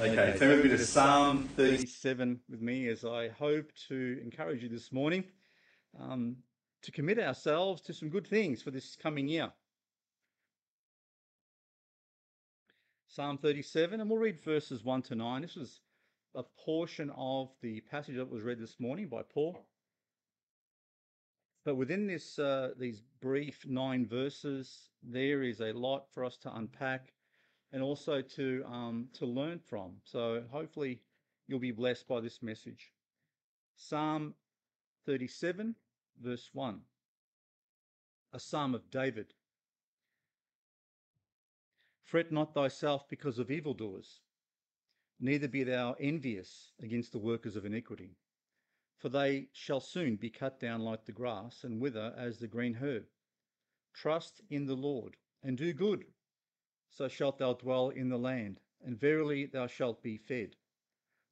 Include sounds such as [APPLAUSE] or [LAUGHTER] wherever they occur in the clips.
Okay, turn with me to Psalm 37 with me as I hope to encourage you this morning um, to commit ourselves to some good things for this coming year. Psalm 37, and we'll read verses 1 to 9. This was a portion of the passage that was read this morning by Paul. But within this, uh, these brief nine verses, there is a lot for us to unpack and also to um, to learn from. So hopefully you'll be blessed by this message. Psalm 37, verse 1, a psalm of David. Fret not thyself because of evildoers, neither be thou envious against the workers of iniquity, for they shall soon be cut down like the grass and wither as the green herb. Trust in the Lord and do good so shalt thou dwell in the land, and verily thou shalt be fed.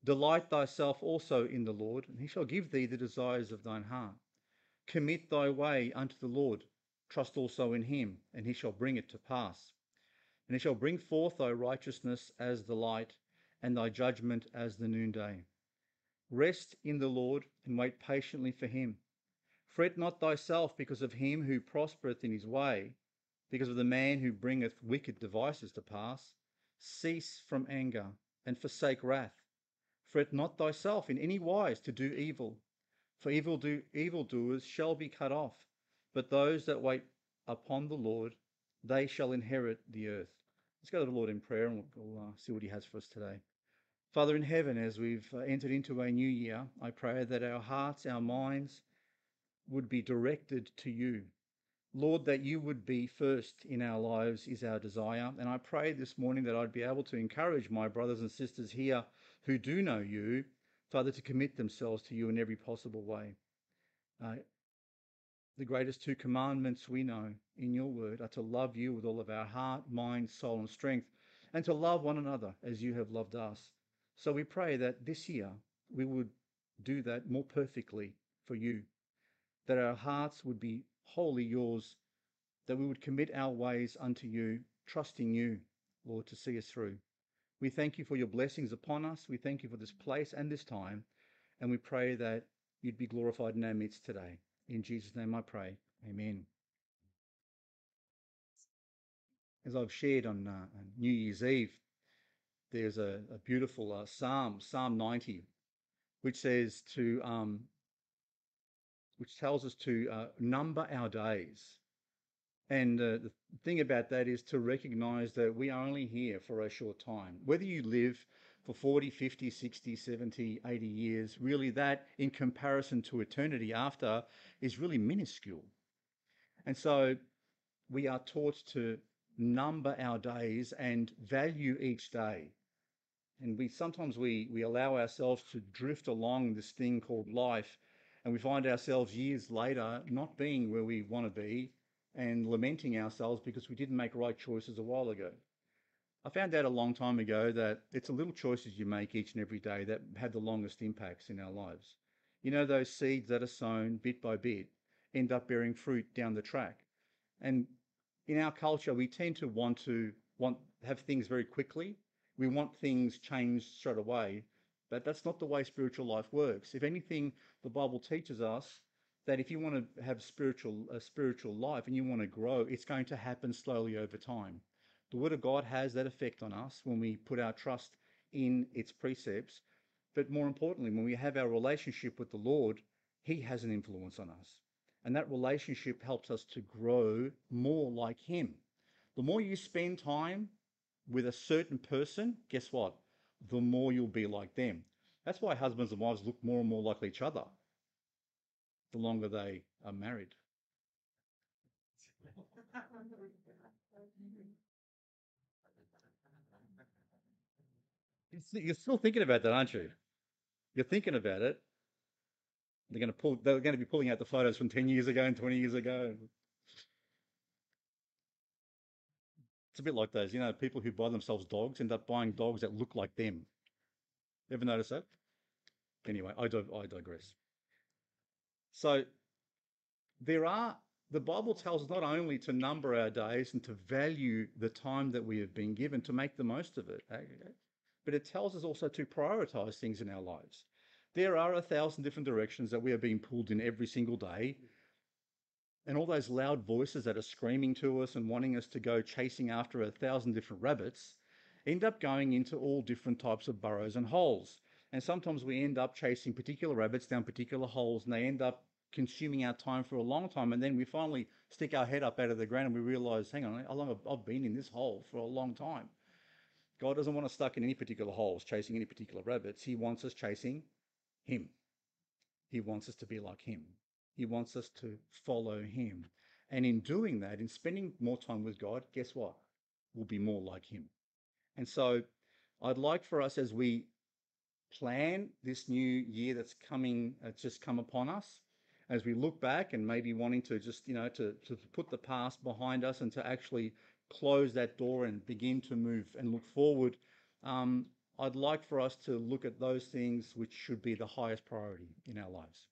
Delight thyself also in the Lord, and he shall give thee the desires of thine heart. Commit thy way unto the Lord, trust also in him, and he shall bring it to pass. And he shall bring forth thy righteousness as the light, and thy judgment as the noonday. Rest in the Lord, and wait patiently for him. Fret not thyself because of him who prospereth in his way, because of the man who bringeth wicked devices to pass. Cease from anger and forsake wrath. Fret not thyself in any wise to do evil, for evil do, evildoers shall be cut off, but those that wait upon the Lord, they shall inherit the earth. Let's go to the Lord in prayer and we'll, uh, see what He has for us today. Father in heaven, as we've uh, entered into a new year, I pray that our hearts, our minds would be directed to you Lord, that you would be first in our lives is our desire. And I pray this morning that I'd be able to encourage my brothers and sisters here who do know you, Father, to commit themselves to you in every possible way. Uh, the greatest two commandments we know in your word are to love you with all of our heart, mind, soul, and strength, and to love one another as you have loved us. So we pray that this year we would do that more perfectly for you, that our hearts would be wholly yours, that we would commit our ways unto you, trusting you, Lord, to see us through. We thank you for your blessings upon us. We thank you for this place and this time. And we pray that you'd be glorified in our midst today. In Jesus' name I pray. Amen. As I've shared on uh, New Year's Eve, there's a, a beautiful uh, psalm, Psalm 90, which says to um, which tells us to uh, number our days. And uh, the thing about that is to recognize that we are only here for a short time. Whether you live for 40, 50, 60, 70, 80 years, really that in comparison to eternity after is really minuscule. And so we are taught to number our days and value each day. And we sometimes we, we allow ourselves to drift along this thing called life and we find ourselves years later not being where we want to be and lamenting ourselves because we didn't make right choices a while ago. I found out a long time ago that it's the little choices you make each and every day that have the longest impacts in our lives. You know, those seeds that are sown bit by bit end up bearing fruit down the track. And in our culture, we tend to want to want have things very quickly. We want things changed straight away. But that's not the way spiritual life works. If anything, the Bible teaches us that if you want to have spiritual a spiritual life and you want to grow, it's going to happen slowly over time. The Word of God has that effect on us when we put our trust in its precepts. But more importantly, when we have our relationship with the Lord, He has an influence on us. And that relationship helps us to grow more like Him. The more you spend time with a certain person, guess what? The more you'll be like them. That's why husbands and wives look more and more like each other the longer they are married. You're still thinking about that, aren't you? You're thinking about it. They're going to pull. They're going to be pulling out the photos from ten years ago and twenty years ago. It's a bit like those, you know, people who buy themselves dogs end up buying dogs that look like them. Ever notice that? Anyway, I, do, I digress. So there are, the Bible tells us not only to number our days and to value the time that we have been given, to make the most of it, eh, but it tells us also to prioritize things in our lives. There are a thousand different directions that we are being pulled in every single day. And all those loud voices that are screaming to us and wanting us to go chasing after a thousand different rabbits end up going into all different types of burrows and holes. And sometimes we end up chasing particular rabbits down particular holes and they end up consuming our time for a long time. And then we finally stick our head up out of the ground and we realize, hang on, how long have I've been in this hole for a long time? God doesn't want us stuck in any particular holes, chasing any particular rabbits. He wants us chasing Him. He wants us to be like Him. He wants us to follow Him. And in doing that, in spending more time with God, guess what? We'll be more like Him. And so I'd like for us as we plan this new year that's coming, it's just come upon us, as we look back and maybe wanting to just, you know, to, to put the past behind us and to actually close that door and begin to move and look forward, um, I'd like for us to look at those things which should be the highest priority in our lives.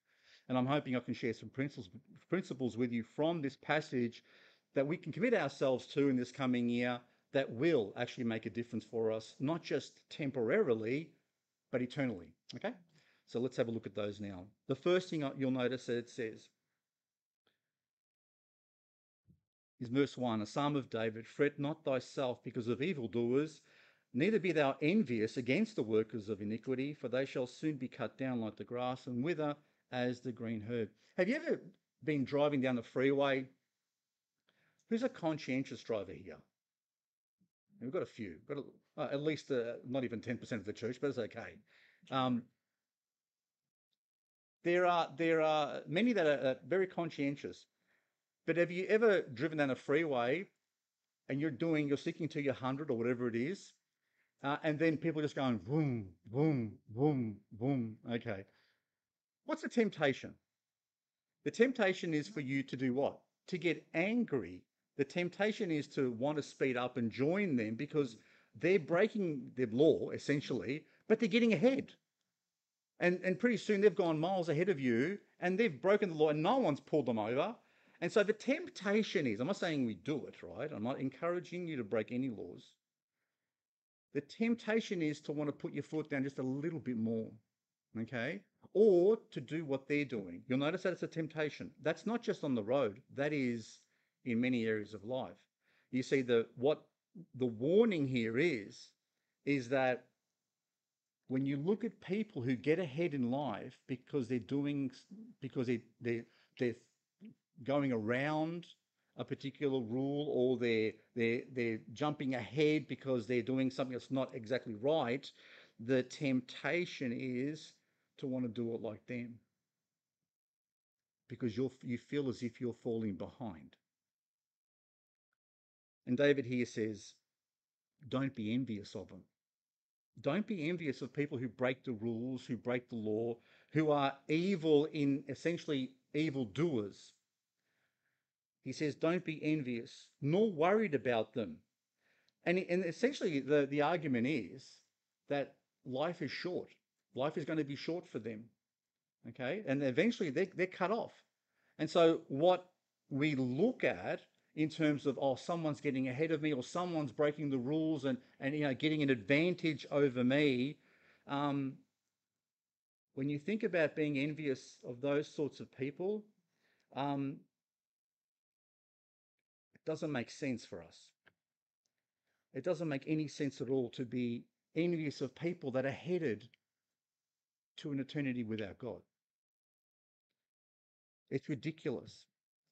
And I'm hoping I can share some principles, principles with you from this passage that we can commit ourselves to in this coming year that will actually make a difference for us, not just temporarily, but eternally. Okay? So let's have a look at those now. The first thing you'll notice that it says is verse 1 A psalm of David Fret not thyself because of evildoers, neither be thou envious against the workers of iniquity, for they shall soon be cut down like the grass and wither as the green herb. Have you ever been driving down the freeway? Who's a conscientious driver here? We've got a few. Got a, uh, at least uh, not even 10% of the church, but it's okay. Um, there are there are many that are, are very conscientious. But have you ever driven down a freeway and you're doing you're sticking to your hundred or whatever it is, uh, and then people just going boom, boom, boom, boom. Okay, what's the temptation? The temptation is for you to do what? To get angry. The temptation is to want to speed up and join them because they're breaking the law essentially, but they're getting ahead. And, and pretty soon they've gone miles ahead of you and they've broken the law and no one's pulled them over. And so the temptation is I'm not saying we do it, right? I'm not encouraging you to break any laws. The temptation is to want to put your foot down just a little bit more, okay? Or to do what they're doing. You'll notice that it's a temptation. That's not just on the road, that is in many areas of life. You see, the what the warning here is, is that when you look at people who get ahead in life because they're doing because they they they're going around a particular rule or they're they're they're jumping ahead because they're doing something that's not exactly right the temptation is to want to do it like them because you you feel as if you're falling behind and David here says don't be envious of them don't be envious of people who break the rules, who break the law, who are evil in essentially evil doers. He says, don't be envious, nor worried about them. And, and essentially, the, the argument is that life is short. Life is going to be short for them. Okay? And eventually they, they're cut off. And so, what we look at in terms of oh someone's getting ahead of me or someone's breaking the rules and and you know getting an advantage over me um, when you think about being envious of those sorts of people um, it doesn't make sense for us it doesn't make any sense at all to be envious of people that are headed to an eternity without god it's ridiculous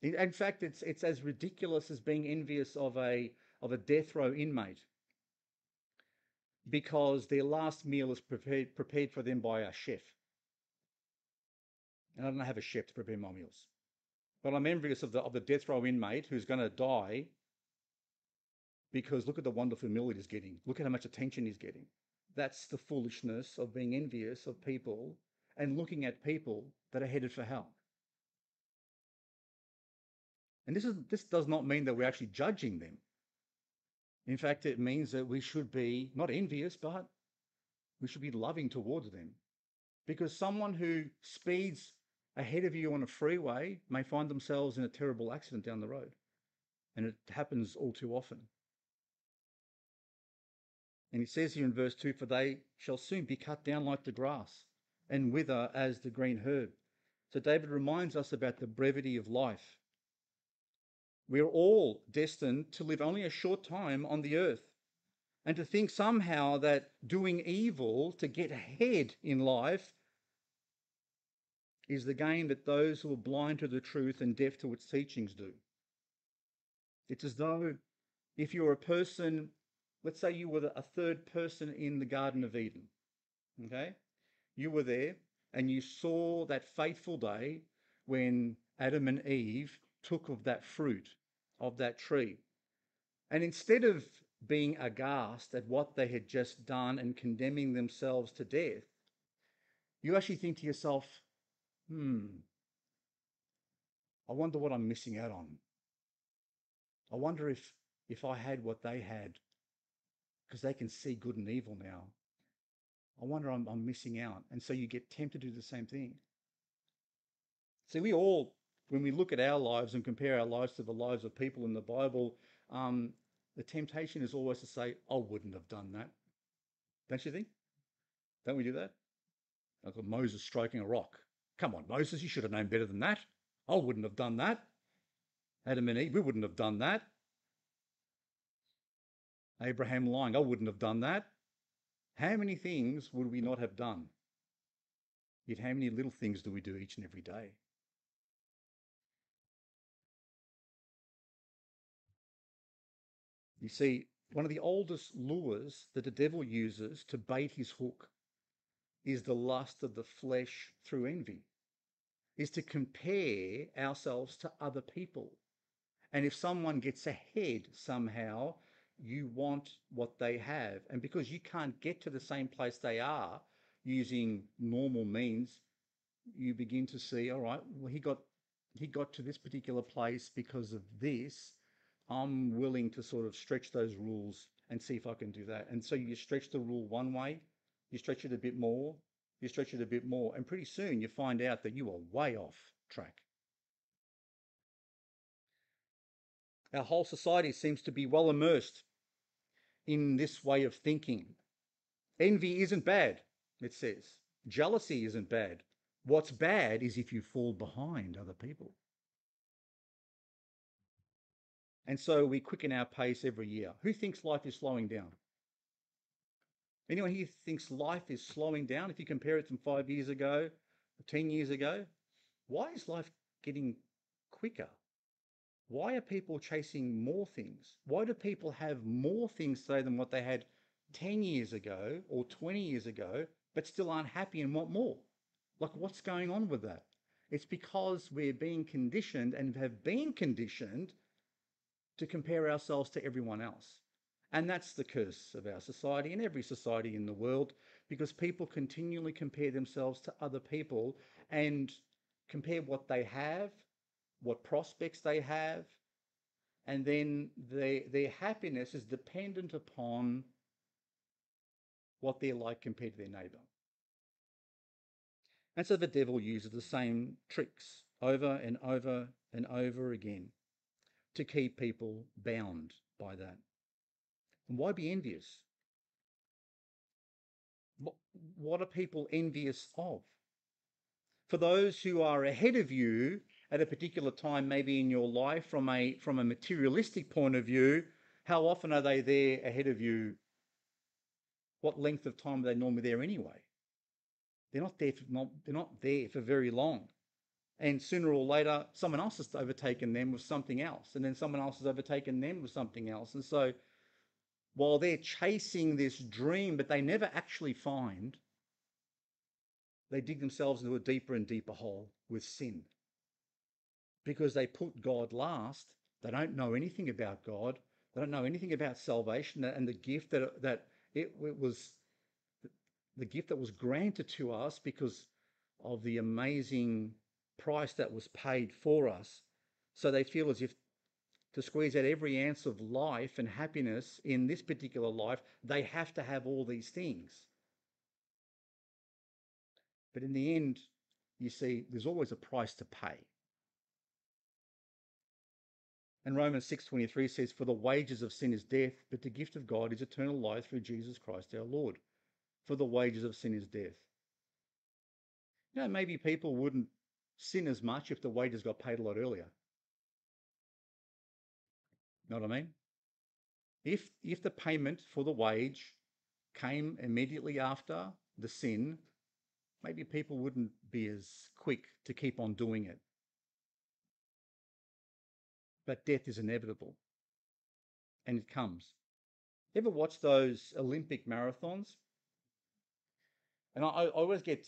in fact, it's, it's as ridiculous as being envious of a, of a death row inmate because their last meal is prepared, prepared for them by a chef. And I don't have a chef to prepare my meals. But I'm envious of the, of the death row inmate who's going to die because look at the wonderful meal he's getting. Look at how much attention he's getting. That's the foolishness of being envious of people and looking at people that are headed for hell. And this, is, this does not mean that we're actually judging them. In fact, it means that we should be not envious, but we should be loving towards them. Because someone who speeds ahead of you on a freeway may find themselves in a terrible accident down the road. And it happens all too often. And he says here in verse 2 For they shall soon be cut down like the grass and wither as the green herb. So David reminds us about the brevity of life. We're all destined to live only a short time on the earth. And to think somehow that doing evil to get ahead in life is the game that those who are blind to the truth and deaf to its teachings do. It's as though if you're a person, let's say you were a third person in the Garden of Eden, okay? You were there and you saw that fateful day when Adam and Eve took of that fruit of that tree. And instead of being aghast at what they had just done and condemning themselves to death, you actually think to yourself, hmm, I wonder what I'm missing out on. I wonder if, if I had what they had, because they can see good and evil now. I wonder I'm, I'm missing out. And so you get tempted to do the same thing. See, we all, when we look at our lives and compare our lives to the lives of people in the Bible, um, the temptation is always to say, I wouldn't have done that. Don't you think? Don't we do that? Like Moses striking a rock. Come on, Moses, you should have known better than that. I wouldn't have done that. Adam and Eve, we wouldn't have done that. Abraham lying, I wouldn't have done that. How many things would we not have done? Yet how many little things do we do each and every day? You see, one of the oldest lures that the devil uses to bait his hook is the lust of the flesh through envy, is to compare ourselves to other people. And if someone gets ahead somehow, you want what they have. And because you can't get to the same place they are using normal means, you begin to see, all right, well, he got he got to this particular place because of this. I'm willing to sort of stretch those rules and see if I can do that. And so you stretch the rule one way, you stretch it a bit more, you stretch it a bit more, and pretty soon you find out that you are way off track. Our whole society seems to be well immersed in this way of thinking. Envy isn't bad, it says. Jealousy isn't bad. What's bad is if you fall behind other people. And so we quicken our pace every year. Who thinks life is slowing down? Anyone here thinks life is slowing down if you compare it from five years ago, 10 years ago? Why is life getting quicker? Why are people chasing more things? Why do people have more things today than what they had 10 years ago or 20 years ago, but still aren't happy and want more? Like, what's going on with that? It's because we're being conditioned and have been conditioned to compare ourselves to everyone else. And that's the curse of our society and every society in the world because people continually compare themselves to other people and compare what they have, what prospects they have, and then they, their happiness is dependent upon what they're like compared to their neighbour. And so the devil uses the same tricks over and over and over again to keep people bound by that. And why be envious? What are people envious of? For those who are ahead of you at a particular time, maybe in your life, from a from a materialistic point of view, how often are they there ahead of you? What length of time are they normally there anyway? They're not there for not, they're not there for very long. And sooner or later, someone else has overtaken them with something else, and then someone else has overtaken them with something else. And so while they're chasing this dream, but they never actually find, they dig themselves into a deeper and deeper hole with sin. Because they put God last, they don't know anything about God, they don't know anything about salvation and the gift that, that it, it was the gift that was granted to us because of the amazing price that was paid for us. So they feel as if to squeeze out every ounce of life and happiness in this particular life, they have to have all these things. But in the end, you see, there's always a price to pay. And Romans 6:23 says, "For the wages of sin is death, but the gift of God is eternal life through Jesus Christ our Lord." For the wages of sin is death. You know, maybe people wouldn't sin as much if the wages got paid a lot earlier. Know what I mean? If if the payment for the wage came immediately after the sin, maybe people wouldn't be as quick to keep on doing it. But death is inevitable. And it comes. Ever watch those Olympic marathons? And I, I always get,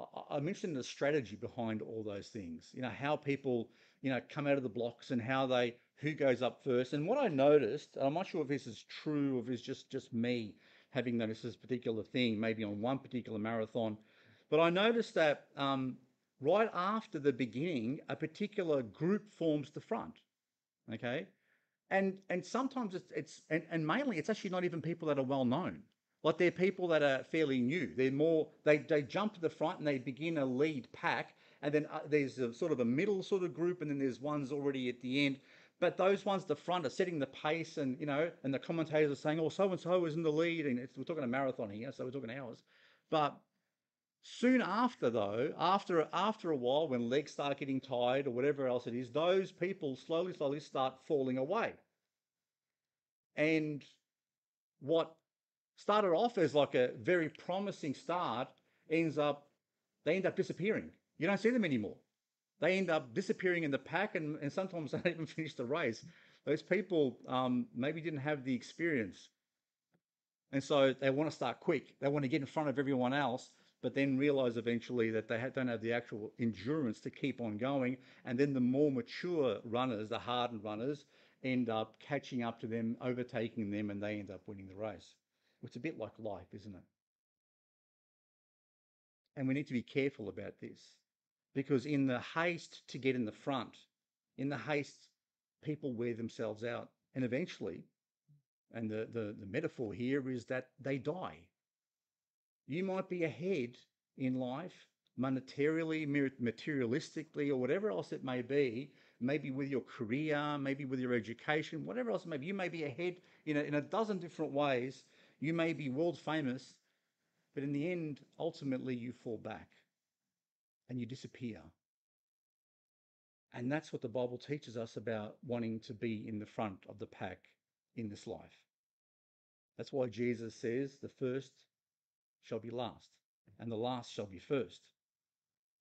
I, I mentioned the strategy behind all those things. You know, how people, you know, come out of the blocks and how they, who goes up first. And what I noticed, and I'm not sure if this is true or if it's just, just me having noticed this particular thing, maybe on one particular marathon, but I noticed that um, right after the beginning, a particular group forms the front. Okay. And, and sometimes it's, it's and, and mainly it's actually not even people that are well known. Like they're people that are fairly new. They're more, they, they jump to the front and they begin a lead pack. And then uh, there's a sort of a middle sort of group, and then there's ones already at the end. But those ones the front are setting the pace, and you know, and the commentators are saying, "Oh, so and so is in the lead," and we're talking a marathon here, so we're talking hours. But soon after, though, after after a while, when legs start getting tired or whatever else it is, those people slowly, slowly start falling away. And what started off as like a very promising start ends up they end up disappearing. You don't see them anymore. They end up disappearing in the pack, and, and sometimes [LAUGHS] they don't even finish the race. Those people um, maybe didn't have the experience, and so they want to start quick. They want to get in front of everyone else, but then realize eventually that they don't have the actual endurance to keep on going. And then the more mature runners, the hardened runners, end up catching up to them, overtaking them, and they end up winning the race. It's a bit like life, isn't it? And we need to be careful about this because, in the haste to get in the front, in the haste, people wear themselves out. And eventually, and the, the, the metaphor here is that they die. You might be ahead in life, monetarily, materialistically, or whatever else it may be, maybe with your career, maybe with your education, whatever else it may be. You may be ahead in a, in a dozen different ways, you may be world famous, but in the end, ultimately, you fall back and you disappear. And that's what the Bible teaches us about wanting to be in the front of the pack in this life. That's why Jesus says the first shall be last, and the last shall be first.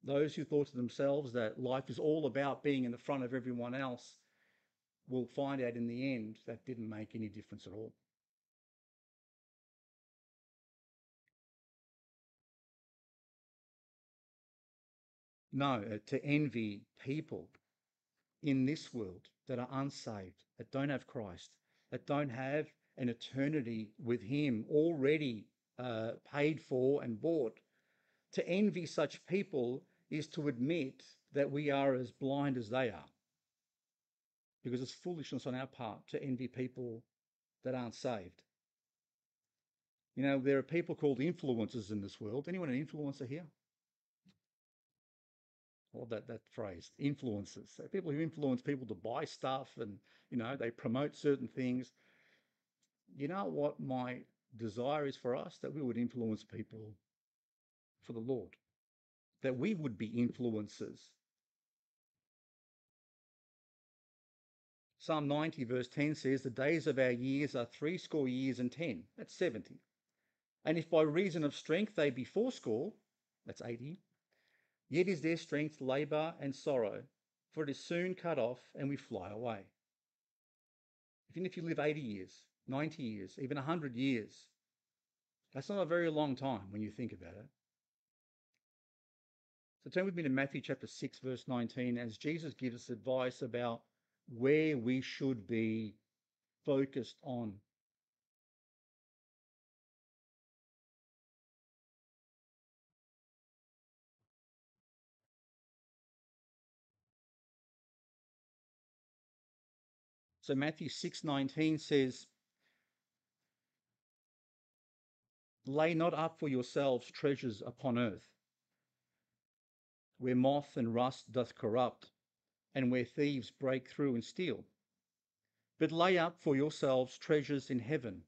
Those who thought to themselves that life is all about being in the front of everyone else will find out in the end that didn't make any difference at all. No, uh, to envy people in this world that are unsaved, that don't have Christ, that don't have an eternity with Him already uh, paid for and bought. To envy such people is to admit that we are as blind as they are. Because it's foolishness on our part to envy people that aren't saved. You know, there are people called influencers in this world. Anyone an influencer here? Love that, that phrase, influencers. So people who influence people to buy stuff and, you know, they promote certain things. You know what my desire is for us? That we would influence people for the Lord, that we would be influencers. Psalm 90, verse 10 says, The days of our years are threescore years and ten. That's 70. And if by reason of strength they be fourscore, that's 80, Yet is their strength labour and sorrow, for it is soon cut off and we fly away. Even if you live 80 years, 90 years, even 100 years, that's not a very long time when you think about it. So turn with me to Matthew chapter 6, verse 19, as Jesus gives us advice about where we should be focused on So Matthew 6:19 says, "Lay not up for yourselves treasures upon earth, where moth and rust doth corrupt, and where thieves break through and steal. but lay up for yourselves treasures in heaven,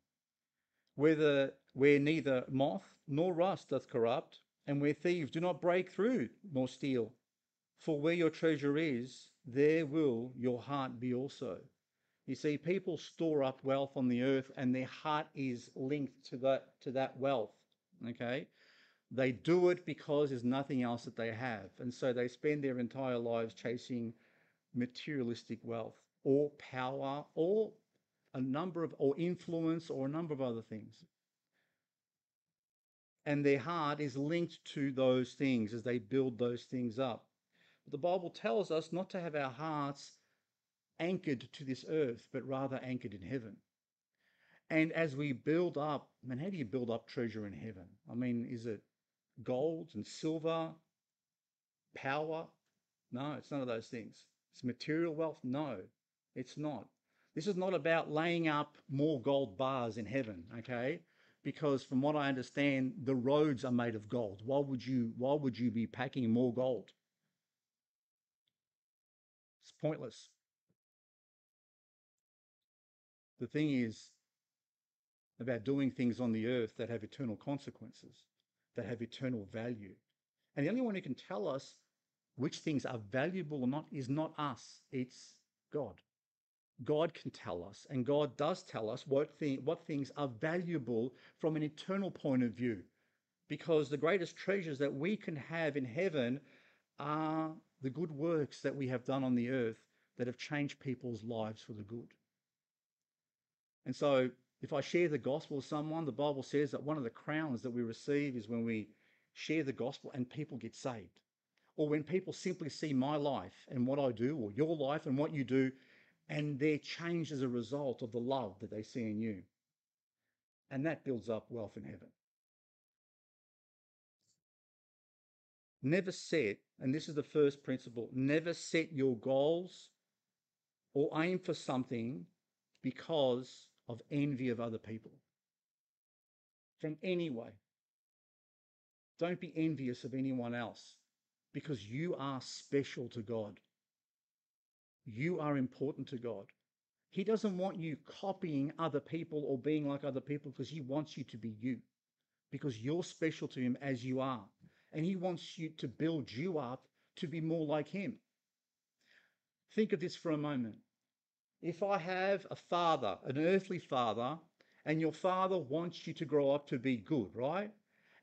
where, where neither moth nor rust doth corrupt, and where thieves do not break through nor steal. For where your treasure is, there will your heart be also. You see, people store up wealth on the earth, and their heart is linked to that to that wealth. Okay, they do it because there's nothing else that they have, and so they spend their entire lives chasing materialistic wealth or power or a number of or influence or a number of other things. And their heart is linked to those things as they build those things up. But the bible tells us not to have our hearts anchored to this earth but rather anchored in heaven and as we build up I mean how do you build up treasure in heaven i mean is it gold and silver power no it's none of those things it's material wealth no it's not. This is not about laying up more gold bars in heaven, okay? Because from what I understand, the roads are made of gold. Why would you why would you be packing more gold? It's pointless. The thing is about doing things on the earth that have eternal consequences, that have eternal value. And the only one who can tell us which things are valuable or not is not us, it's God. God can tell us, and God does tell us what, thing, what things are valuable from an eternal point of view. Because the greatest treasures that we can have in heaven are the good works that we have done on the earth that have changed people's lives for the good. And so, if I share the gospel with someone, the Bible says that one of the crowns that we receive is when we share the gospel and people get saved. Or when people simply see my life and what I do, or your life and what you do, and they're changed as a result of the love that they see in you. And that builds up wealth in heaven. Never set, and this is the first principle, never set your goals or aim for something because of envy of other people. From any way. Don't be envious of anyone else because you are special to God. You are important to God. He doesn't want you copying other people or being like other people because He wants you to be you, because you're special to Him as you are. And He wants you to build you up to be more like Him. Think of this for a moment. If I have a father, an earthly father, and your father wants you to grow up to be good, right?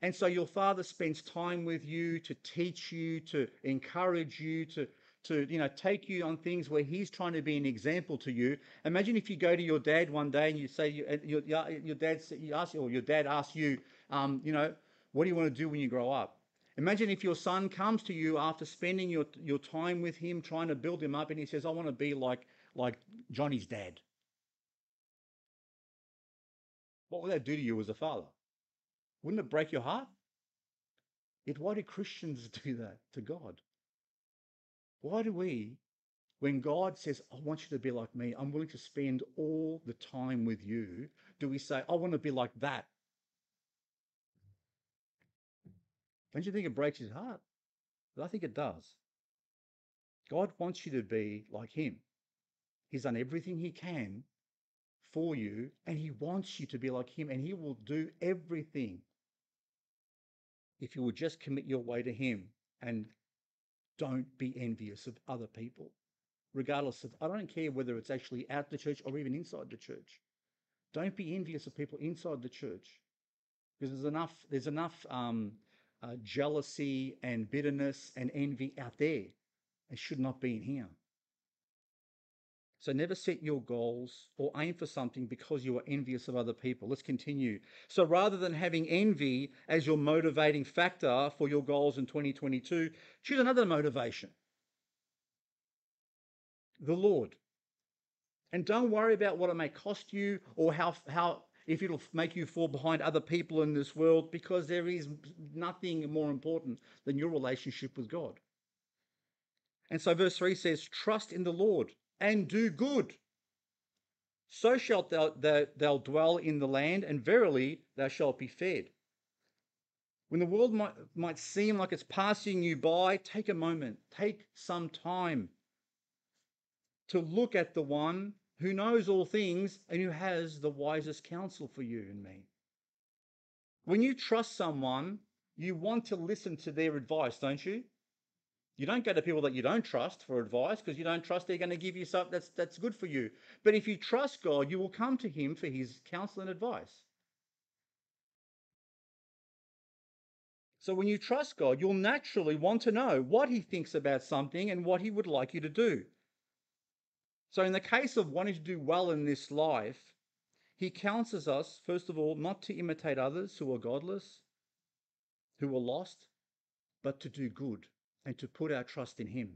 And so your father spends time with you to teach you, to encourage you, to, to you know take you on things where he's trying to be an example to you. Imagine if you go to your dad one day and you say your your dad you ask or your dad asks you, um, you know, what do you want to do when you grow up? Imagine if your son comes to you after spending your your time with him, trying to build him up, and he says, "I want to be like like Johnny's dad." What would that do to you as a father? Wouldn't it break your heart? Yet why do Christians [LAUGHS] do that to God? Why do we, when God says, I want you to be like me, I'm willing to spend all the time with you, do we say, I want to be like that? Don't you think it breaks his heart? But I think it does. God wants you to be like him. He's done everything he can for you, and he wants you to be like him, and he will do everything if you will just commit your way to him and don't be envious of other people, regardless of, I don't care whether it's actually out the church or even inside the church. Don't be envious of people inside the church because there's enough, there's enough um, uh, jealousy and bitterness and envy out there. It should not be in here. So never set your goals or aim for something because you are envious of other people. Let's continue. So rather than having envy as your motivating factor for your goals in 2022, choose another motivation the Lord. And don't worry about what it may cost you or how, how if it'll make you fall behind other people in this world because there is nothing more important than your relationship with God. And so verse 3 says, Trust in the Lord and do good. So shalt thou, thou, thou dwell in the land, and verily thou shalt be fed. When the world might, might seem like it's passing you by, take a moment, take some time to look at the one who knows all things and who has the wisest counsel for you and me. When you trust someone, you want to listen to their advice, don't you? You don't go to people that you don't trust for advice because you don't trust they're going to give you something that's, that's good for you. But if you trust God, you will come to Him for His counsel and advice. So when you trust God, you'll naturally want to know what He thinks about something and what He would like you to do. So, in the case of wanting to do well in this life, He counsels us, first of all, not to imitate others who are godless, who are lost, but to do good and to put our trust in Him.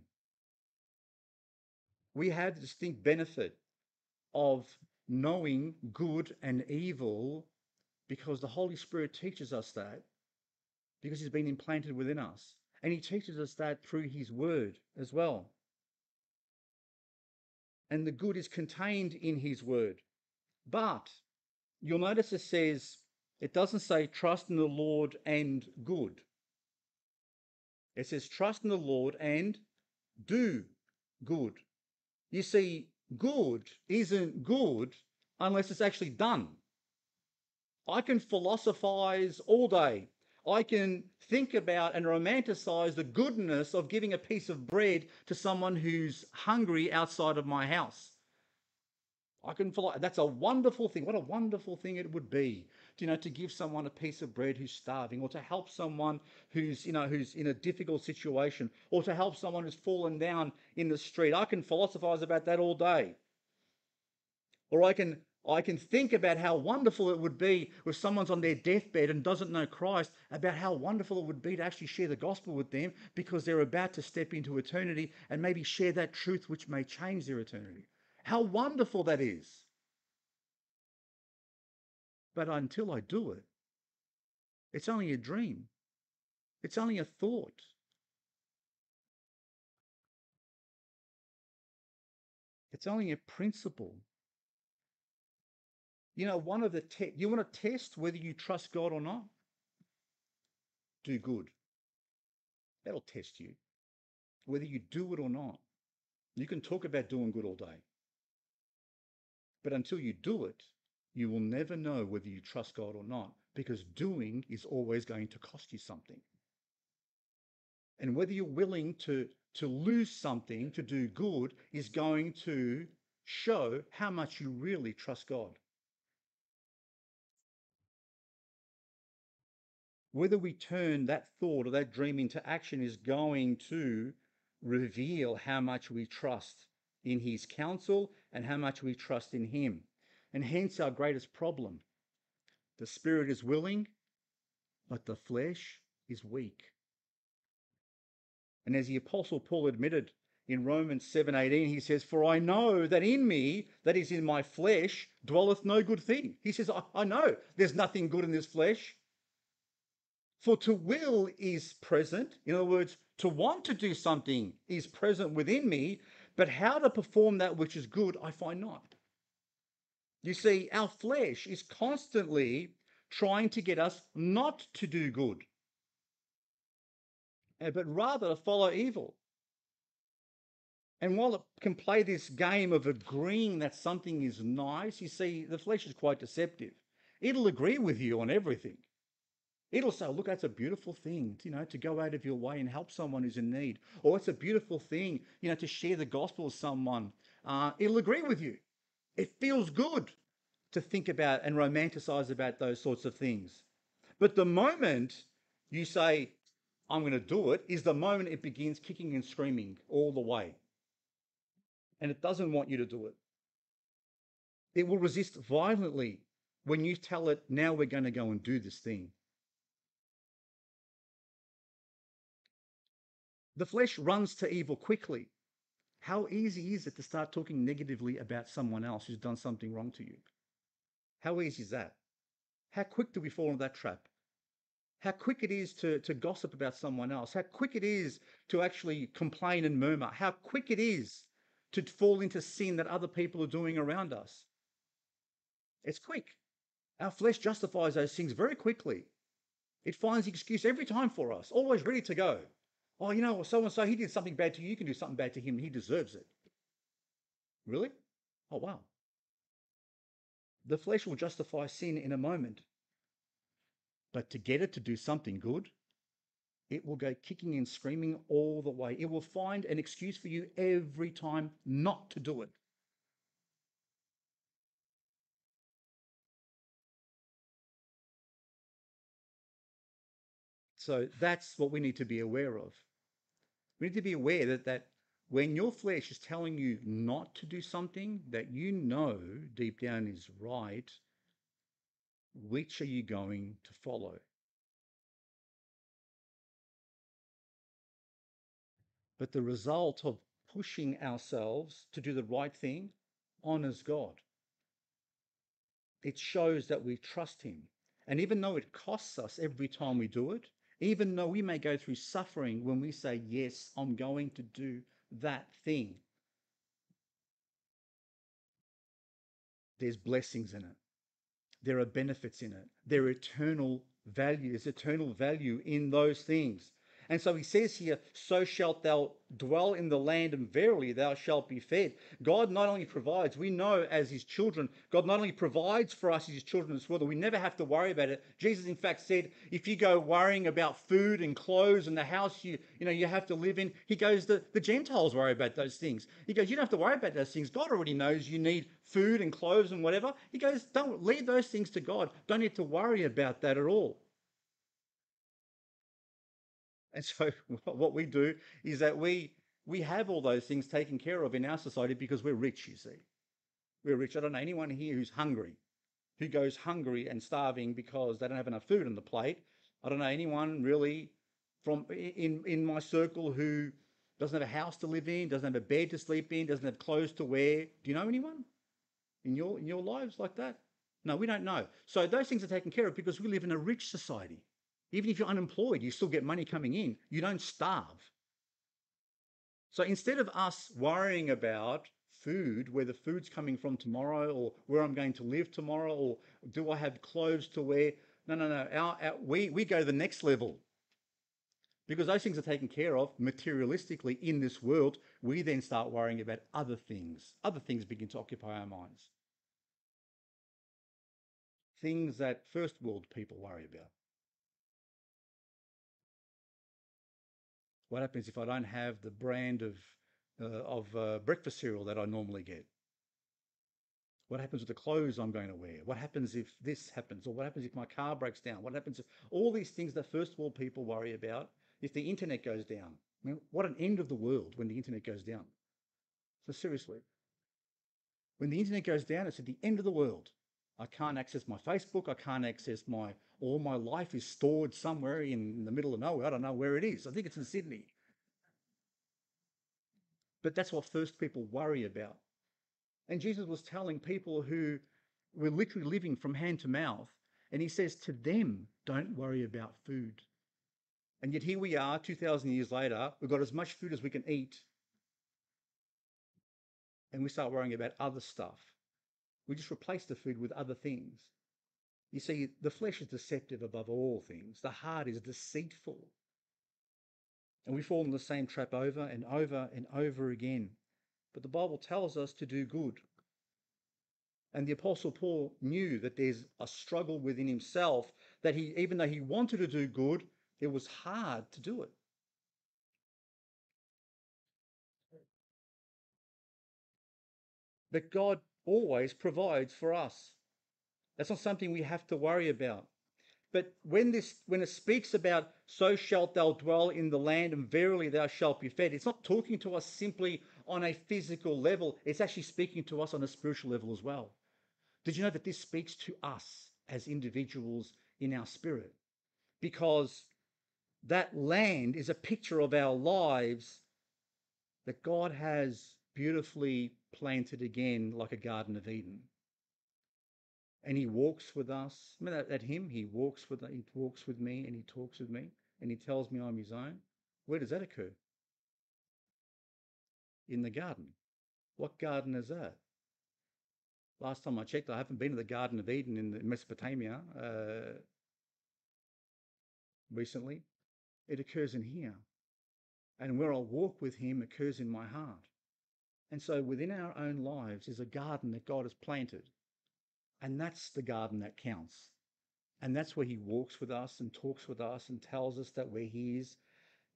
We have the distinct benefit of knowing good and evil because the Holy Spirit teaches us that, because He's been implanted within us. And He teaches us that through His Word as well. And the good is contained in His Word. But you'll notice it says, it doesn't say trust in the Lord and good. It says, trust in the Lord and do good. You see, good isn't good unless it's actually done. I can philosophize all day. I can think about and romanticize the goodness of giving a piece of bread to someone who's hungry outside of my house. I can. That's a wonderful thing. What a wonderful thing it would be, you know, to give someone a piece of bread who's starving, or to help someone who's, you know, who's in a difficult situation, or to help someone who's fallen down in the street. I can philosophize about that all day. Or I can I can think about how wonderful it would be if someone's on their deathbed and doesn't know Christ, about how wonderful it would be to actually share the gospel with them because they're about to step into eternity and maybe share that truth which may change their eternity. How wonderful that is. But until I do it, it's only a dream. It's only a thought. It's only a principle. You know, one of the te- you want to test whether you trust God or not? Do good. That'll test you. Whether you do it or not. You can talk about doing good all day. But until you do it, you will never know whether you trust God or not because doing is always going to cost you something. And whether you're willing to, to lose something to do good is going to show how much you really trust God. Whether we turn that thought or that dream into action is going to reveal how much we trust in his counsel and how much we trust in him. And hence our greatest problem. The spirit is willing, but the flesh is weak. And as the apostle Paul admitted in Romans 7:18 he says for I know that in me that is in my flesh dwelleth no good thing. He says I, I know there's nothing good in this flesh. For to will is present. In other words, to want to do something is present within me, but how to perform that which is good, I find not. You see, our flesh is constantly trying to get us not to do good, eh, but rather to follow evil. And while it can play this game of agreeing that something is nice, you see, the flesh is quite deceptive. It'll agree with you on everything. It'll say, look, that's a beautiful thing, you know, to go out of your way and help someone who's in need. Or it's a beautiful thing, you know, to share the gospel with someone. Uh, it'll agree with you. It feels good to think about and romanticize about those sorts of things. But the moment you say, I'm going to do it, is the moment it begins kicking and screaming all the way. And it doesn't want you to do it. It will resist violently when you tell it, now we're going to go and do this thing. The flesh runs to evil quickly. How easy is it to start talking negatively about someone else who's done something wrong to you? How easy is that? How quick do we fall into that trap? How quick it is to, to gossip about someone else? How quick it is to actually complain and murmur? How quick it is to fall into sin that other people are doing around us? It's quick. Our flesh justifies those things very quickly. It finds excuse every time for us, always ready to go. Oh, you know, so and so, he did something bad to you. You can do something bad to him. He deserves it. Really? Oh, wow. The flesh will justify sin in a moment. But to get it to do something good, it will go kicking and screaming all the way. It will find an excuse for you every time not to do it. So that's what we need to be aware of. We need to be aware that, that when your flesh is telling you not to do something that you know deep down is right, which are you going to follow? But the result of pushing ourselves to do the right thing honors God. It shows that we trust Him. And even though it costs us every time we do it, even though we may go through suffering when we say, Yes, I'm going to do that thing, there's blessings in it. There are benefits in it. There are eternal value. There's eternal value in those things. And so he says here, So shalt thou dwell in the land, and verily thou shalt be fed. God not only provides, we know as his children, God not only provides for us as his children as well, that we never have to worry about it. Jesus, in fact, said, if you go worrying about food and clothes and the house you, you know, you have to live in, he goes, the, the Gentiles worry about those things. He goes, you don't have to worry about those things. God already knows you need food and clothes and whatever. He goes, don't leave those things to God. Don't need to worry about that at all. And so [LAUGHS] what we do is that we we have all those things taken care of in our society because we're rich, you see. We're rich. I don't know anyone here who's hungry, who goes hungry and starving because they don't have enough food on the plate. I don't know anyone really from in, in my circle who doesn't have a house to live in, doesn't have a bed to sleep in, doesn't have clothes to wear. Do you know anyone in your in your lives like that? No, we don't know. So those things are taken care of because we live in a rich society. Even if you're unemployed, you still get money coming in. You don't starve. So instead of us worrying about food, where the food's coming from tomorrow, or where I'm going to live tomorrow, or do I have clothes to wear? No, no, no. Our, our, we, we go to the next level. Because those things are taken care of materialistically in this world, we then start worrying about other things. Other things begin to occupy our minds. Things that first world people worry about. What happens if I don't have the brand of, uh, of uh, breakfast cereal that I normally get? What happens with the clothes I'm going to wear? What happens if this happens? Or what happens if my car breaks down? What happens if all these things that first world people worry about if the internet goes down? I mean, what an end of the world when the internet goes down. So seriously, when the internet goes down, it's at the end of the world. I can't access my Facebook. I can't access my, all my life is stored somewhere in the middle of nowhere. I don't know where it is. I think it's in Sydney. But that's what first people worry about. And Jesus was telling people who were literally living from hand to mouth, and he says to them, don't worry about food. And yet here we are, 2,000 years later, we've got as much food as we can eat. And we start worrying about other stuff. We just replace the food with other things. You see, the flesh is deceptive above all things. The heart is deceitful. And we fall in the same trap over and over and over again. But the Bible tells us to do good. And the Apostle Paul knew that there's a struggle within himself that he, even though he wanted to do good, it was hard to do it. But God always provides for us. That's not something we have to worry about. But when this when it speaks about so shalt thou dwell in the land and verily thou shalt be fed, it's not talking to us simply on a physical level, it's actually speaking to us on a spiritual level as well. Did you know that this speaks to us as individuals in our spirit? Because that land is a picture of our lives that God has beautifully planted again like a Garden of Eden. And he walks with us. Remember that, that hymn? He walks with he walks with me and he talks with me and he tells me I'm his own. Where does that occur? In the garden. What garden is that? Last time I checked, I haven't been to the Garden of Eden in Mesopotamia uh, recently. It occurs in here. And where I walk with him occurs in my heart. And so within our own lives is a garden that God has planted. And that's the garden that counts. And that's where he walks with us and talks with us and tells us that we're his.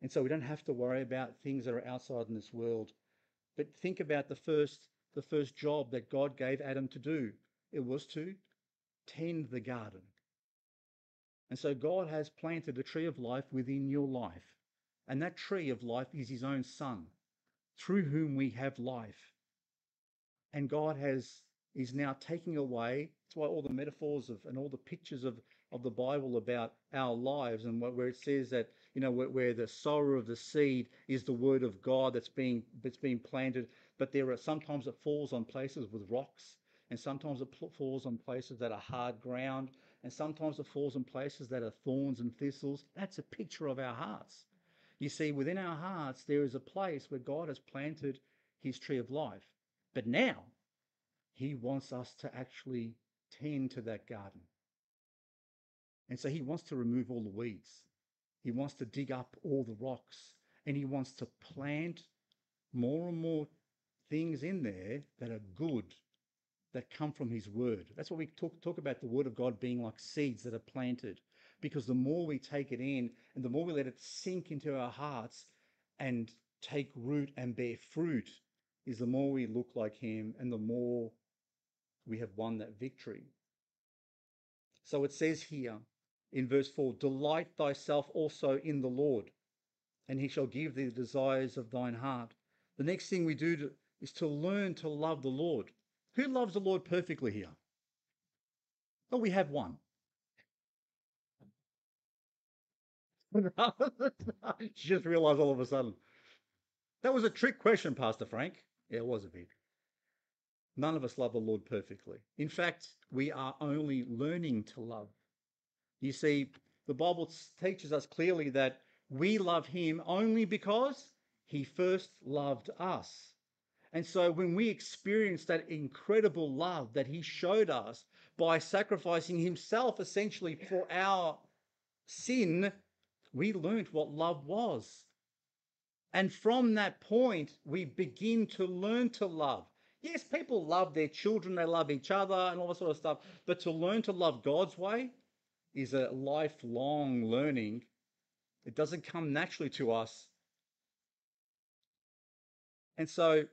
And so we don't have to worry about things that are outside in this world. But think about the first the first job that God gave Adam to do. It was to tend the garden. And so God has planted a tree of life within your life. And that tree of life is his own son, through whom we have life. And God has is now taking away. That's why all the metaphors of and all the pictures of, of the Bible about our lives and where it says that you know where, where the sower of the seed is the word of God that's being that's being planted, but there are sometimes it falls on places with rocks, and sometimes it falls on places that are hard ground, and sometimes it falls on places that are thorns and thistles. That's a picture of our hearts. You see, within our hearts there is a place where God has planted His tree of life, but now he wants us to actually tend to that garden. And so he wants to remove all the weeds. He wants to dig up all the rocks and he wants to plant more and more things in there that are good, that come from his word. That's what we talk, talk about the word of God being like seeds that are planted. Because the more we take it in and the more we let it sink into our hearts and take root and bear fruit, is the more we look like him and the more we have won that victory. So it says here in verse 4 Delight thyself also in the Lord, and he shall give thee the desires of thine heart. The next thing we do to, is to learn to love the Lord. Who loves the Lord perfectly here? Well, we have one. [LAUGHS] she just realized all of a sudden. That was a trick question, Pastor Frank. Yeah, it was a bit. None of us love the Lord perfectly. In fact, we are only learning to love. You see, the Bible teaches us clearly that we love Him only because He first loved us. And so when we experience that incredible love that He showed us by sacrificing Himself essentially for our sin, we learned what love was. And from that point, we begin to learn to love. Yes, people love their children, they love each other and all that sort of stuff. But to learn to love God's way is a lifelong learning. It doesn't come naturally to us. And so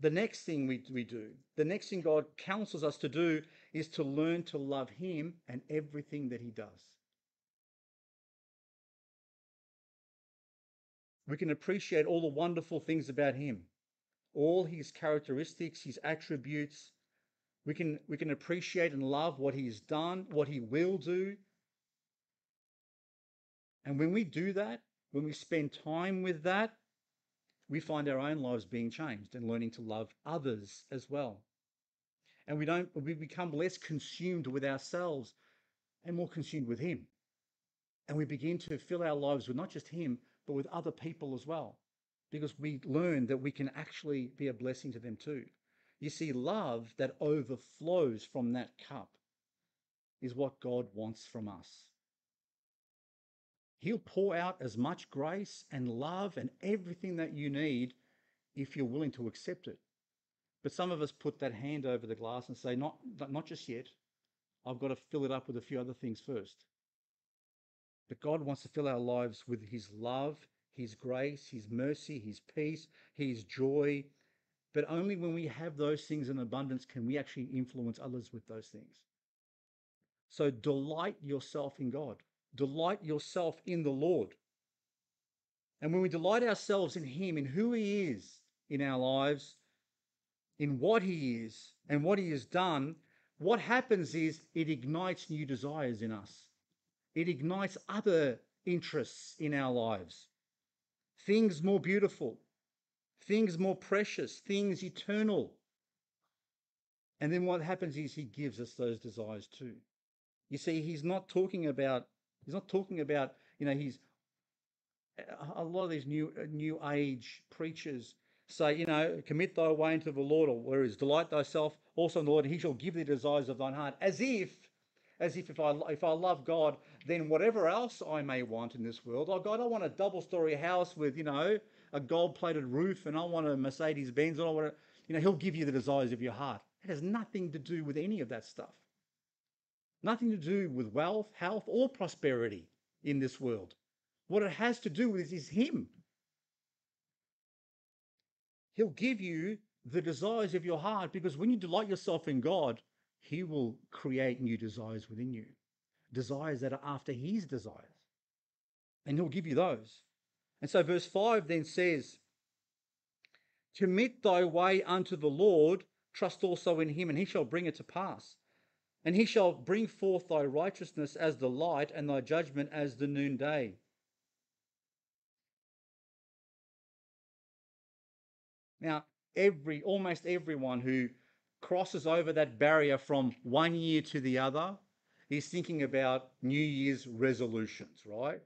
the next thing we, we do, the next thing God counsels us to do is to learn to love Him and everything that He does. We can appreciate all the wonderful things about Him all his characteristics, his attributes. We can, we can appreciate and love what he's done, what he will do. And when we do that, when we spend time with that, we find our own lives being changed and learning to love others as well. And we don't we become less consumed with ourselves and more consumed with him. And we begin to fill our lives with not just him, but with other people as well because we learn that we can actually be a blessing to them too. You see, love that overflows from that cup is what God wants from us. He'll pour out as much grace and love and everything that you need if you're willing to accept it. But some of us put that hand over the glass and say, not, not just yet. I've got to fill it up with a few other things first. But God wants to fill our lives with His love his grace, His mercy, His peace, His joy. But only when we have those things in abundance can we actually influence others with those things. So delight yourself in God, delight yourself in the Lord. And when we delight ourselves in Him, in who He is in our lives, in what He is and what He has done, what happens is it ignites new desires in us. It ignites other interests in our lives things more beautiful, things more precious, things eternal. And then what happens is he gives us those desires too. You see, he's not talking about, he's not talking about, you know, he's, a lot of these new, new age preachers say, you know, commit thy way into the Lord, or whereas delight thyself also in the Lord, and he shall give thee desires of thine heart, as if as if if I, if I love God, then whatever else I may want in this world, oh God, I want a double story house with, you know, a gold plated roof and I want a Mercedes Benz and I want to, you know, He'll give you the desires of your heart. It has nothing to do with any of that stuff. Nothing to do with wealth, health, or prosperity in this world. What it has to do with is Him. He'll give you the desires of your heart because when you delight yourself in God, He will create new desires within you, desires that are after His desires. And He'll give you those. And so, verse 5 then says, Commit thy way unto the Lord, trust also in Him, and He shall bring it to pass. And He shall bring forth thy righteousness as the light, and thy judgment as the noonday. Now, every almost everyone who crosses over that barrier from one year to the other is thinking about New Year's resolutions, right?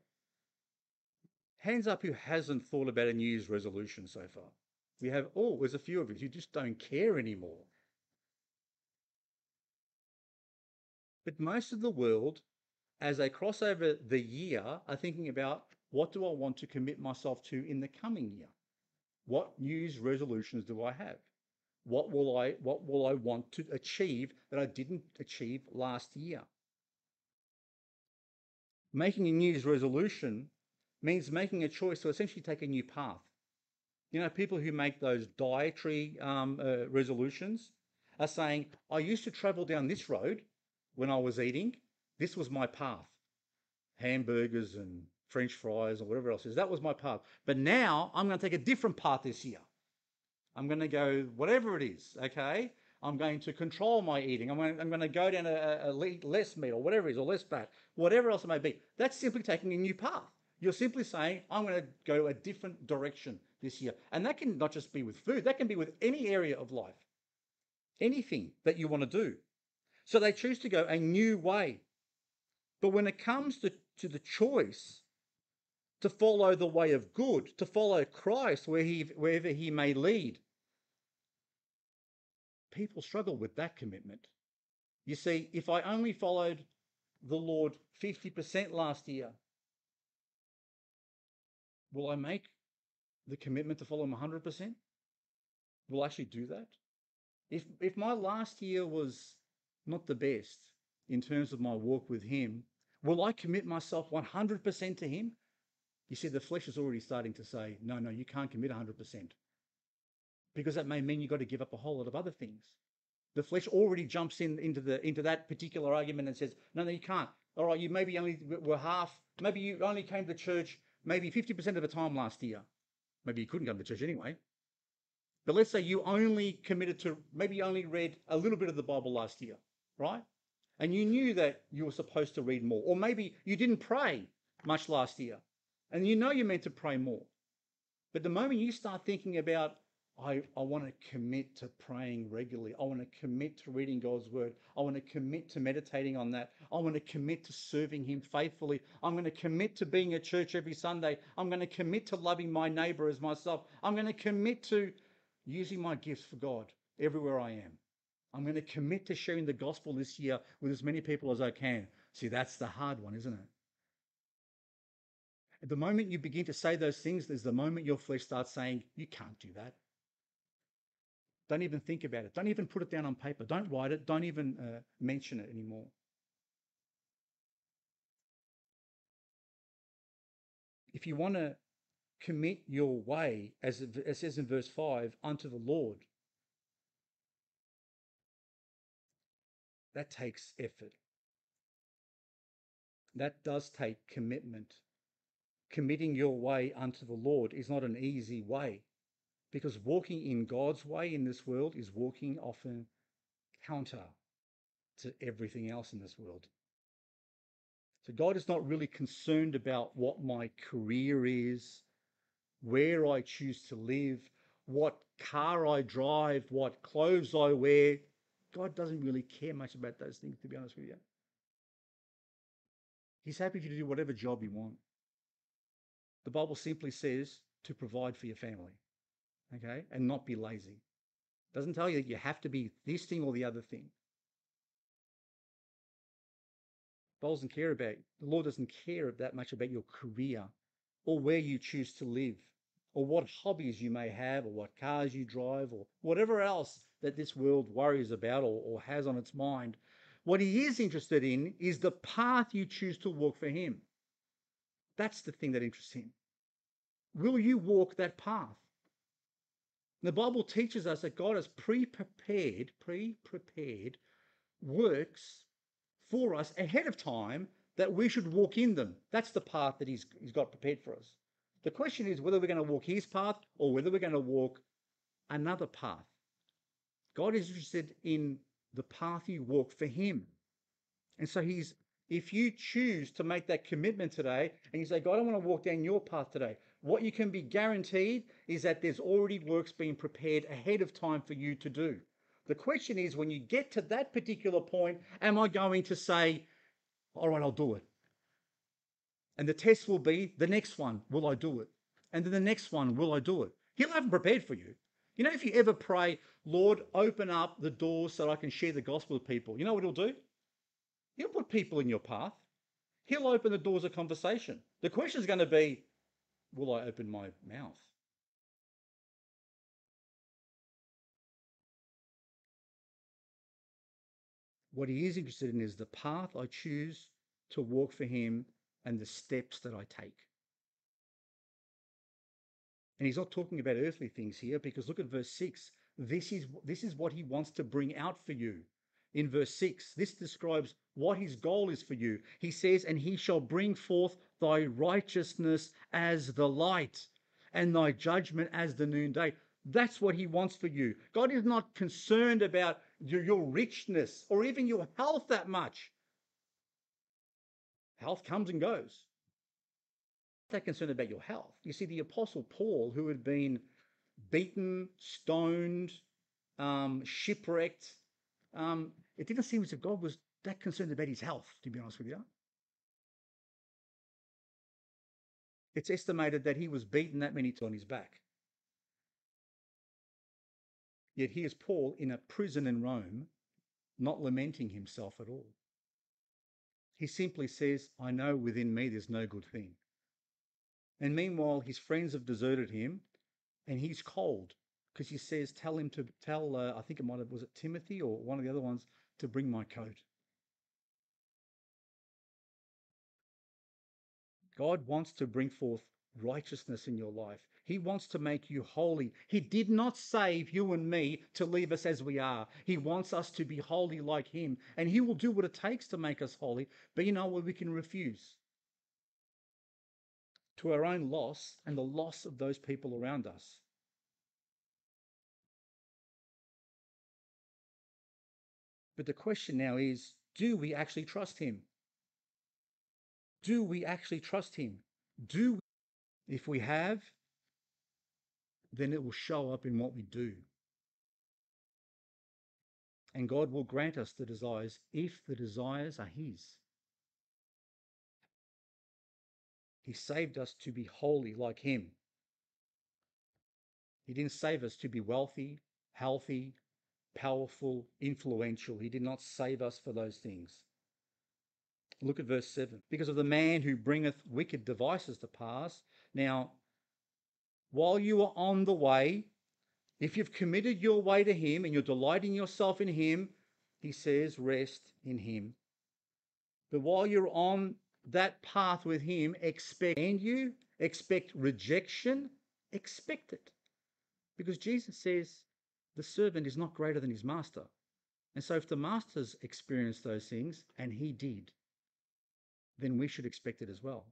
Hands up who hasn't thought about a New Year's resolution so far. We have, oh, there's a few of you who just don't care anymore. But most of the world, as they cross over the year, are thinking about what do I want to commit myself to in the coming year? What New Year's resolutions do I have? What will I what will I want to achieve that I didn't achieve last year? Making a New Year's resolution means making a choice to essentially take a new path. You know, people who make those dietary um, uh, resolutions are saying, I used to travel down this road when I was eating. This was my path hamburgers and French fries or whatever else is. That was my path. But now I'm going to take a different path this year. I'm going to go whatever it is, okay? I'm going to control my eating. I'm going, I'm going to go down a, a less meat or whatever it is, or less fat, whatever else it may be. That's simply taking a new path. You're simply saying, I'm going to go a different direction this year. And that can not just be with food, that can be with any area of life, anything that you want to do. So they choose to go a new way. But when it comes to, to the choice to follow the way of good, to follow Christ where he, wherever he may lead. People struggle with that commitment. You see, if I only followed the Lord 50% last year, will I make the commitment to follow him 100%? Will I actually do that? If, if my last year was not the best in terms of my walk with him, will I commit myself 100% to him? You see, the flesh is already starting to say, no, no, you can't commit 100%. Because that may mean you've got to give up a whole lot of other things. The flesh already jumps in into, the, into that particular argument and says, no, no, you can't. All right, you maybe only were half, maybe you only came to church maybe 50% of the time last year. Maybe you couldn't come to church anyway. But let's say you only committed to, maybe you only read a little bit of the Bible last year, right? And you knew that you were supposed to read more. Or maybe you didn't pray much last year. And you know you're meant to pray more. But the moment you start thinking about, I, I want to commit to praying regularly. I want to commit to reading God's word. I want to commit to meditating on that. I want to commit to serving Him faithfully. I'm going to commit to being at church every Sunday. I'm going to commit to loving my neighbor as myself. I'm going to commit to using my gifts for God everywhere I am. I'm going to commit to sharing the gospel this year with as many people as I can. See, that's the hard one, isn't it? At the moment you begin to say those things, there's the moment your flesh starts saying, You can't do that. Don't even think about it. Don't even put it down on paper. Don't write it. Don't even uh, mention it anymore. If you want to commit your way, as it says in verse 5, unto the Lord, that takes effort. That does take commitment committing your way unto the Lord is not an easy way because walking in God's way in this world is walking often counter to everything else in this world. So God is not really concerned about what my career is, where I choose to live, what car I drive, what clothes I wear. God doesn't really care much about those things, to be honest with you. He's happy for you to do whatever job you want. The Bible simply says to provide for your family, okay, and not be lazy. It doesn't tell you that you have to be this thing or the other thing. Doesn't care about the Lord doesn't care that much about your career or where you choose to live or what hobbies you may have or what cars you drive or whatever else that this world worries about or, or has on its mind. What he is interested in is the path you choose to walk for him. That's the thing that interests him. Will you walk that path? The Bible teaches us that God has pre-prepared, pre-prepared works for us ahead of time that we should walk in them. That's the path that he's, he's got prepared for us. The question is whether we're going to walk his path or whether we're going to walk another path. God is interested in the path you walk for him. And so he's if you choose to make that commitment today and you say, God, I want to walk down your path today, what you can be guaranteed is that there's already works being prepared ahead of time for you to do. The question is, when you get to that particular point, am I going to say, all right, I'll do it? And the test will be the next one, will I do it? And then the next one, will I do it? He'll have them prepared for you. You know, if you ever pray, Lord, open up the doors so I can share the gospel with people, you know what he'll do? He'll put people in your path. He'll open the doors of conversation. The question is going to be, will I open my mouth? What he is interested in is the path I choose to walk for him and the steps that I take. And he's not talking about earthly things here because look at verse 6. This is, this is what he wants to bring out for you. In verse 6, this describes what his goal is for you. He says, And he shall bring forth thy righteousness as the light, and thy judgment as the noonday. That's what he wants for you. God is not concerned about your, your richness or even your health that much. Health comes and goes. That concerned about your health. You see, the Apostle Paul, who had been beaten, stoned, um, shipwrecked, um, it didn't seem as if God was that concerned about his health, to be honest with you. It's estimated that he was beaten that many times on his back. Yet here's Paul in a prison in Rome, not lamenting himself at all. He simply says, I know within me there's no good thing. And meanwhile, his friends have deserted him and he's cold because he says, Tell him to tell, uh, I think it might have, was it Timothy or one of the other ones, to bring my coat. God wants to bring forth righteousness in your life. He wants to make you holy. He did not save you and me to leave us as we are. He wants us to be holy like Him. And He will do what it takes to make us holy. But you know what? We can refuse to our own loss and the loss of those people around us. But the question now is do we actually trust Him? Do we actually trust Him? Do we? If we have, then it will show up in what we do. And God will grant us the desires if the desires are His. He saved us to be holy like Him. He didn't save us to be wealthy, healthy, powerful, influential. He did not save us for those things. Look at verse 7. Because of the man who bringeth wicked devices to pass. Now, while you are on the way, if you've committed your way to him and you're delighting yourself in him, he says, rest in him. But while you're on that path with him, expect and you expect rejection, expect it. Because Jesus says, the servant is not greater than his master. And so, if the master's experienced those things, and he did, then we should expect it as well.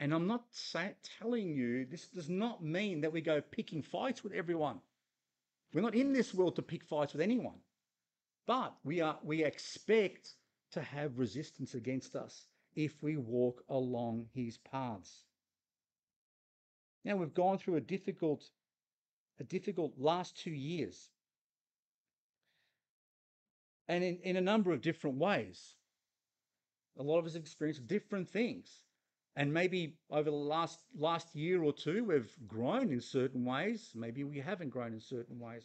And I'm not say, telling you, this does not mean that we go picking fights with everyone. We're not in this world to pick fights with anyone. But we, are, we expect to have resistance against us if we walk along his paths. Now, we've gone through a difficult a difficult last two years. And in, in a number of different ways. A lot of us have experienced different things. And maybe over the last last year or two, we've grown in certain ways. Maybe we haven't grown in certain ways.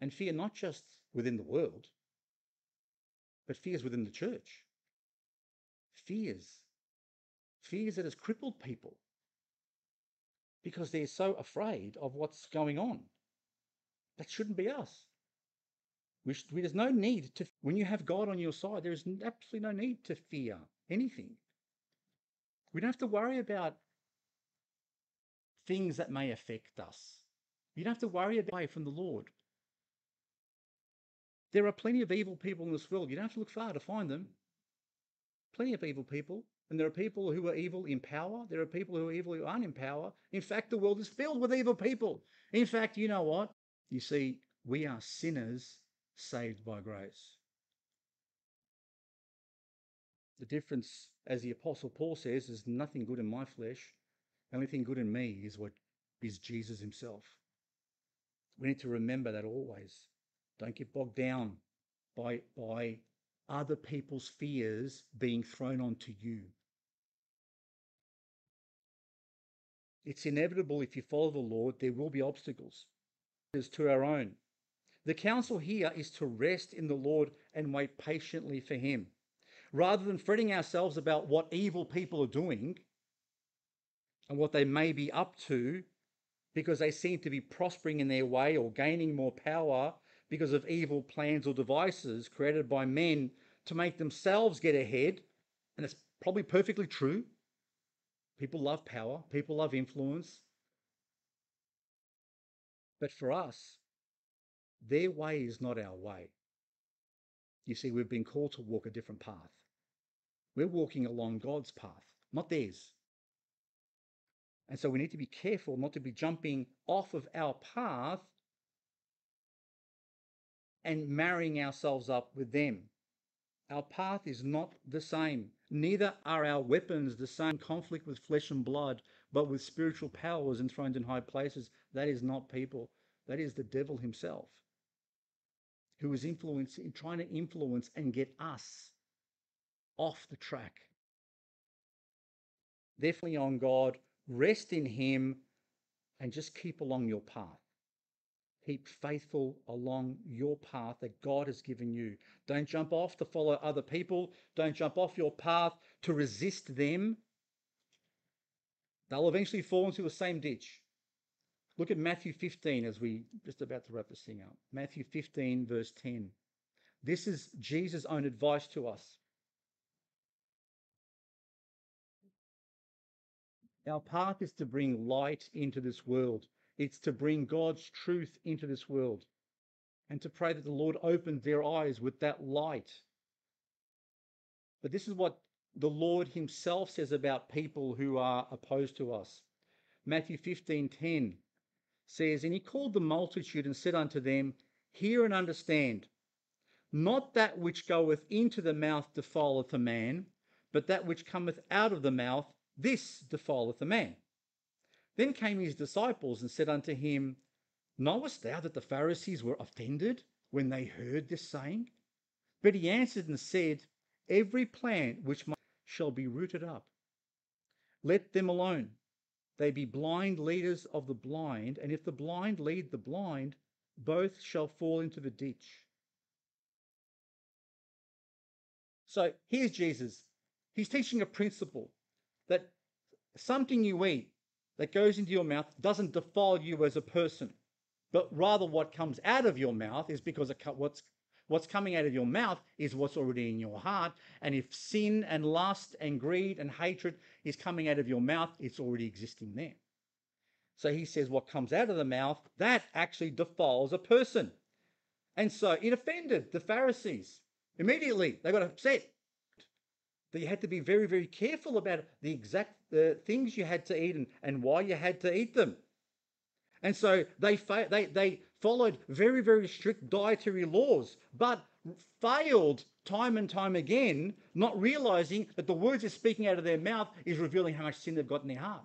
And fear not just within the world, but fears within the church. Fears. Fears that has crippled people because they're so afraid of what's going on. That shouldn't be us. Which, there's no need to, when you have God on your side, there's absolutely no need to fear anything. We don't have to worry about things that may affect us. You don't have to worry about from the Lord. There are plenty of evil people in this world. You don't have to look far to find them. Plenty of evil people. And there are people who are evil in power. There are people who are evil who aren't in power. In fact, the world is filled with evil people. In fact, you know what? You see, we are sinners saved by grace. The difference, as the Apostle Paul says, is nothing good in my flesh. The only thing good in me is what is Jesus himself. We need to remember that always. Don't get bogged down by, by other people's fears being thrown onto you. It's inevitable if you follow the Lord, there will be obstacles. As to our own. The counsel here is to rest in the Lord and wait patiently for Him. Rather than fretting ourselves about what evil people are doing and what they may be up to because they seem to be prospering in their way or gaining more power because of evil plans or devices created by men to make themselves get ahead. And it's probably perfectly true. People love power, people love influence. But for us, their way is not our way. You see, we've been called to walk a different path. We're walking along God's path, not theirs. And so we need to be careful not to be jumping off of our path and marrying ourselves up with them. Our path is not the same. Neither are our weapons the same conflict with flesh and blood, but with spiritual powers enthroned in high places. That is not people. That is the devil himself, who is influencing, trying to influence and get us off the track. Definitely on God, rest in Him, and just keep along your path. Keep faithful along your path that God has given you. Don't jump off to follow other people. Don't jump off your path to resist them. They'll eventually fall into the same ditch. Look at Matthew 15 as we just about to wrap this thing up. Matthew 15, verse 10. This is Jesus' own advice to us. Our path is to bring light into this world. It's to bring God's truth into this world and to pray that the Lord opens their eyes with that light. But this is what the Lord himself says about people who are opposed to us. Matthew 15:10 says, And he called the multitude and said unto them, Hear and understand. Not that which goeth into the mouth defileth a man, but that which cometh out of the mouth, this defileth a man. Then came his disciples and said unto him, Knowest thou that the Pharisees were offended when they heard this saying? But he answered and said, Every plant which my shall be rooted up. Let them alone. They be blind leaders of the blind, and if the blind lead the blind, both shall fall into the ditch. So here's Jesus. He's teaching a principle that something you eat that goes into your mouth doesn't defile you as a person, but rather what comes out of your mouth is because what's what's coming out of your mouth is what's already in your heart. And if sin and lust and greed and hatred is coming out of your mouth, it's already existing there. So he says what comes out of the mouth, that actually defiles a person. And so it offended the Pharisees. Immediately, they got upset you had to be very, very careful about the exact uh, things you had to eat and, and why you had to eat them. And so they, fa- they, they followed very, very strict dietary laws, but failed time and time again, not realizing that the words they're speaking out of their mouth is revealing how much sin they've got in their heart.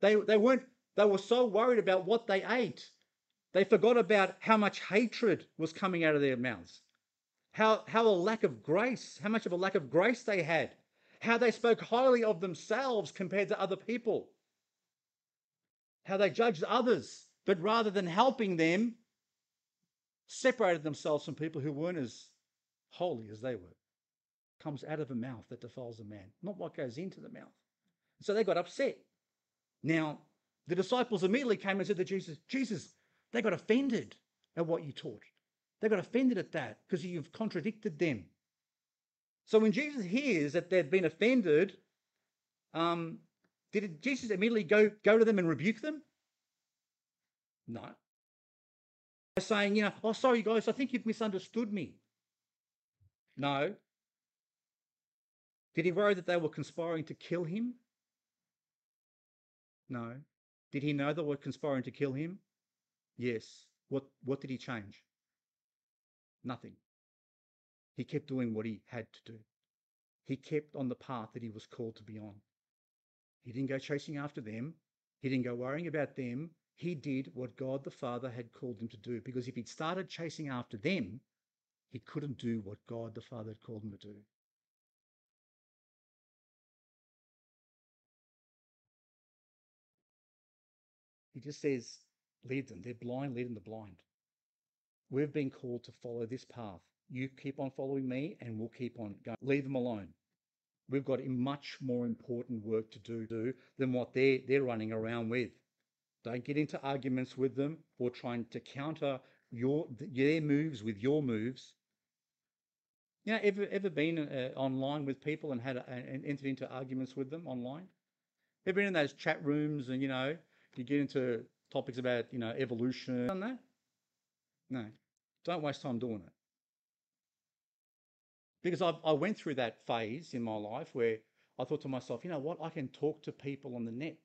They, they weren't, they were so worried about what they ate, they forgot about how much hatred was coming out of their mouths how, how a lack of grace, how much of a lack of grace they had, how they spoke highly of themselves compared to other people, how they judged others, but rather than helping them, separated themselves from people who weren't as holy as they were. Comes out of a mouth that defiles a man, not what goes into the mouth. So they got upset. Now, the disciples immediately came and said to Jesus, Jesus, they got offended at what you taught. They got offended at that because you've contradicted them. So when Jesus hears that they've been offended, um, did Jesus immediately go, go to them and rebuke them? No. By saying, you know, oh, sorry, guys, I think you've misunderstood me. No. Did he worry that they were conspiring to kill him? No. Did he know they were conspiring to kill him? Yes. What, what did he change? Nothing. He kept doing what he had to do. He kept on the path that he was called to be on. He didn't go chasing after them. He didn't go worrying about them. He did what God the Father had called him to do. Because if he'd started chasing after them, he couldn't do what God the Father had called him to do. He just says, lead them. They're blind, lead them the blind. We've been called to follow this path. You keep on following me, and we'll keep on going. Leave them alone. We've got much more important work to do than what they're, they're running around with. Don't get into arguments with them or trying to counter your their moves with your moves. You know, ever ever been uh, online with people and had a, and entered into arguments with them online? Ever been in those chat rooms and you know you get into topics about you know evolution? Done that? No, don't waste time doing it. Because i I went through that phase in my life where I thought to myself, you know what, I can talk to people on the net.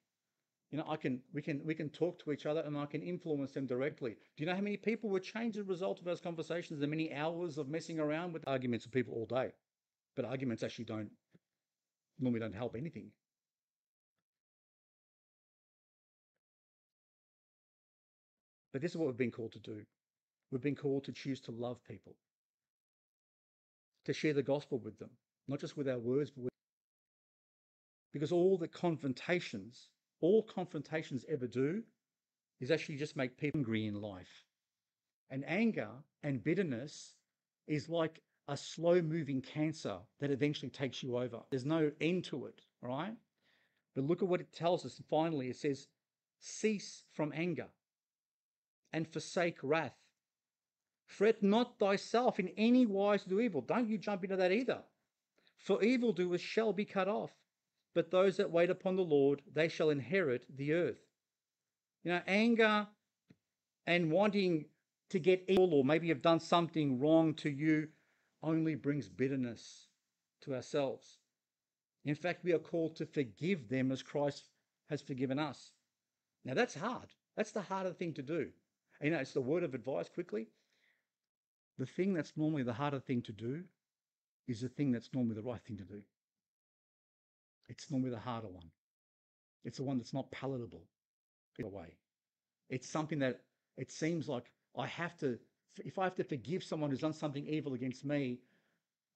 You know, I can we can we can talk to each other and I can influence them directly. Do you know how many people were changed as a result of those conversations? The many hours of messing around with arguments with people all day. But arguments actually don't normally don't help anything. But this is what we've been called to do. We've been called to choose to love people, to share the gospel with them, not just with our words, but with because all the confrontations, all confrontations ever do is actually just make people angry in life. And anger and bitterness is like a slow moving cancer that eventually takes you over. There's no end to it, right? But look at what it tells us. Finally, it says, cease from anger and forsake wrath. Fret not thyself in any wise to do evil. Don't you jump into that either. For evildoers shall be cut off, but those that wait upon the Lord, they shall inherit the earth. You know, anger and wanting to get evil, or maybe you've done something wrong to you, only brings bitterness to ourselves. In fact, we are called to forgive them as Christ has forgiven us. Now, that's hard. That's the harder thing to do. You know, it's the word of advice quickly. The thing that's normally the harder thing to do is the thing that's normally the right thing to do. It's normally the harder one. It's the one that's not palatable in a way. It's something that it seems like I have to, if I have to forgive someone who's done something evil against me,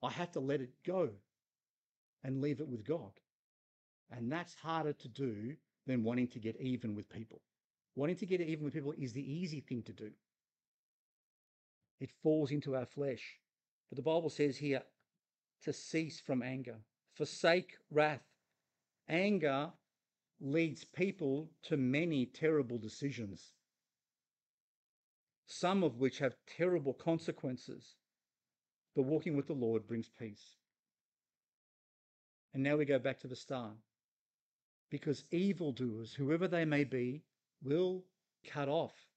I have to let it go and leave it with God. And that's harder to do than wanting to get even with people. Wanting to get even with people is the easy thing to do. It falls into our flesh. But the Bible says here to cease from anger, forsake wrath. Anger leads people to many terrible decisions, some of which have terrible consequences. But walking with the Lord brings peace. And now we go back to the start. Because evildoers, whoever they may be, will cut off.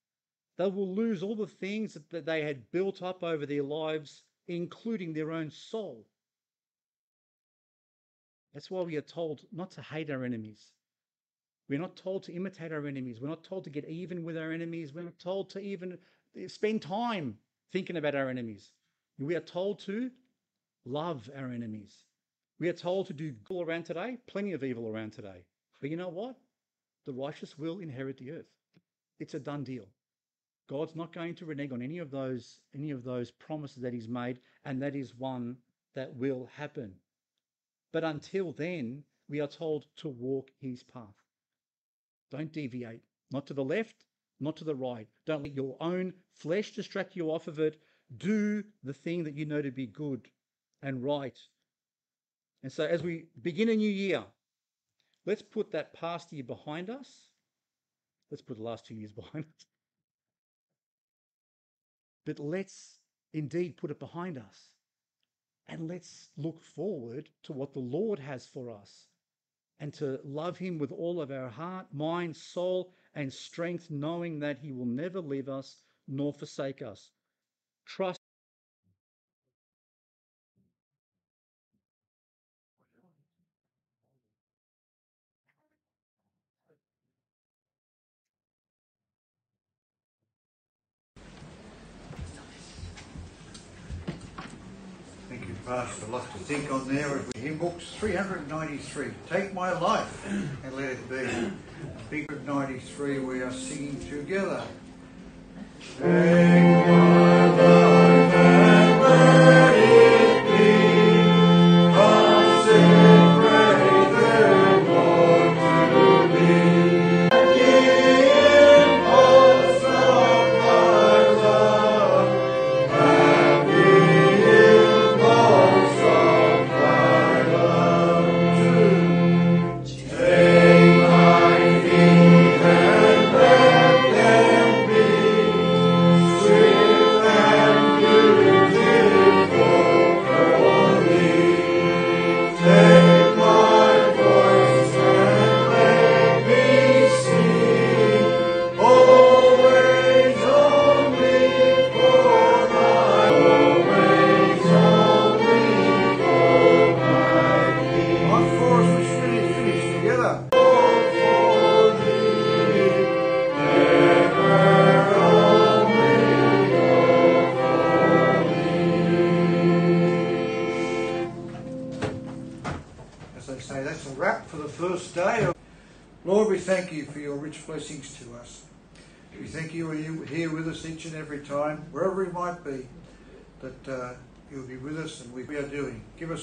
They will lose all the things that they had built up over their lives, including their own soul. That's why we are told not to hate our enemies. We're not told to imitate our enemies. We're not told to get even with our enemies. We're not told to even eh, spend time thinking about our enemies. We are told to love our enemies. We are told to do good around today, plenty of evil around today. But you know what? the righteous will inherit the earth. It's a done deal. God's not going to renege on any of those any of those promises that he's made and that is one that will happen. But until then, we are told to walk his path. Don't deviate, not to the left, not to the right. Don't let your own flesh distract you off of it. Do the thing that you know to be good and right. And so as we begin a new year, Let's put that past year behind us. Let's put the last two years [LAUGHS] behind us. But let's indeed put it behind us. And let's look forward to what the Lord has for us and to love Him with all of our heart, mind, soul, and strength, knowing that He will never leave us nor forsake us. Trust. Pastor. Lots to think on there. Hymn books 393. Take my life and let it be. Big 93, we are singing together. Take my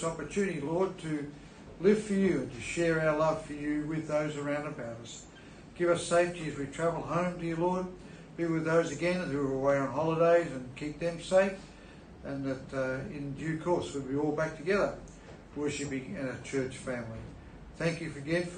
opportunity, Lord, to live for you and to share our love for you with those around about us. Give us safety as we travel home, dear Lord. Be with those again who are away on holidays and keep them safe. And that uh, in due course we'll be all back together, worshiping in a church family. Thank you again for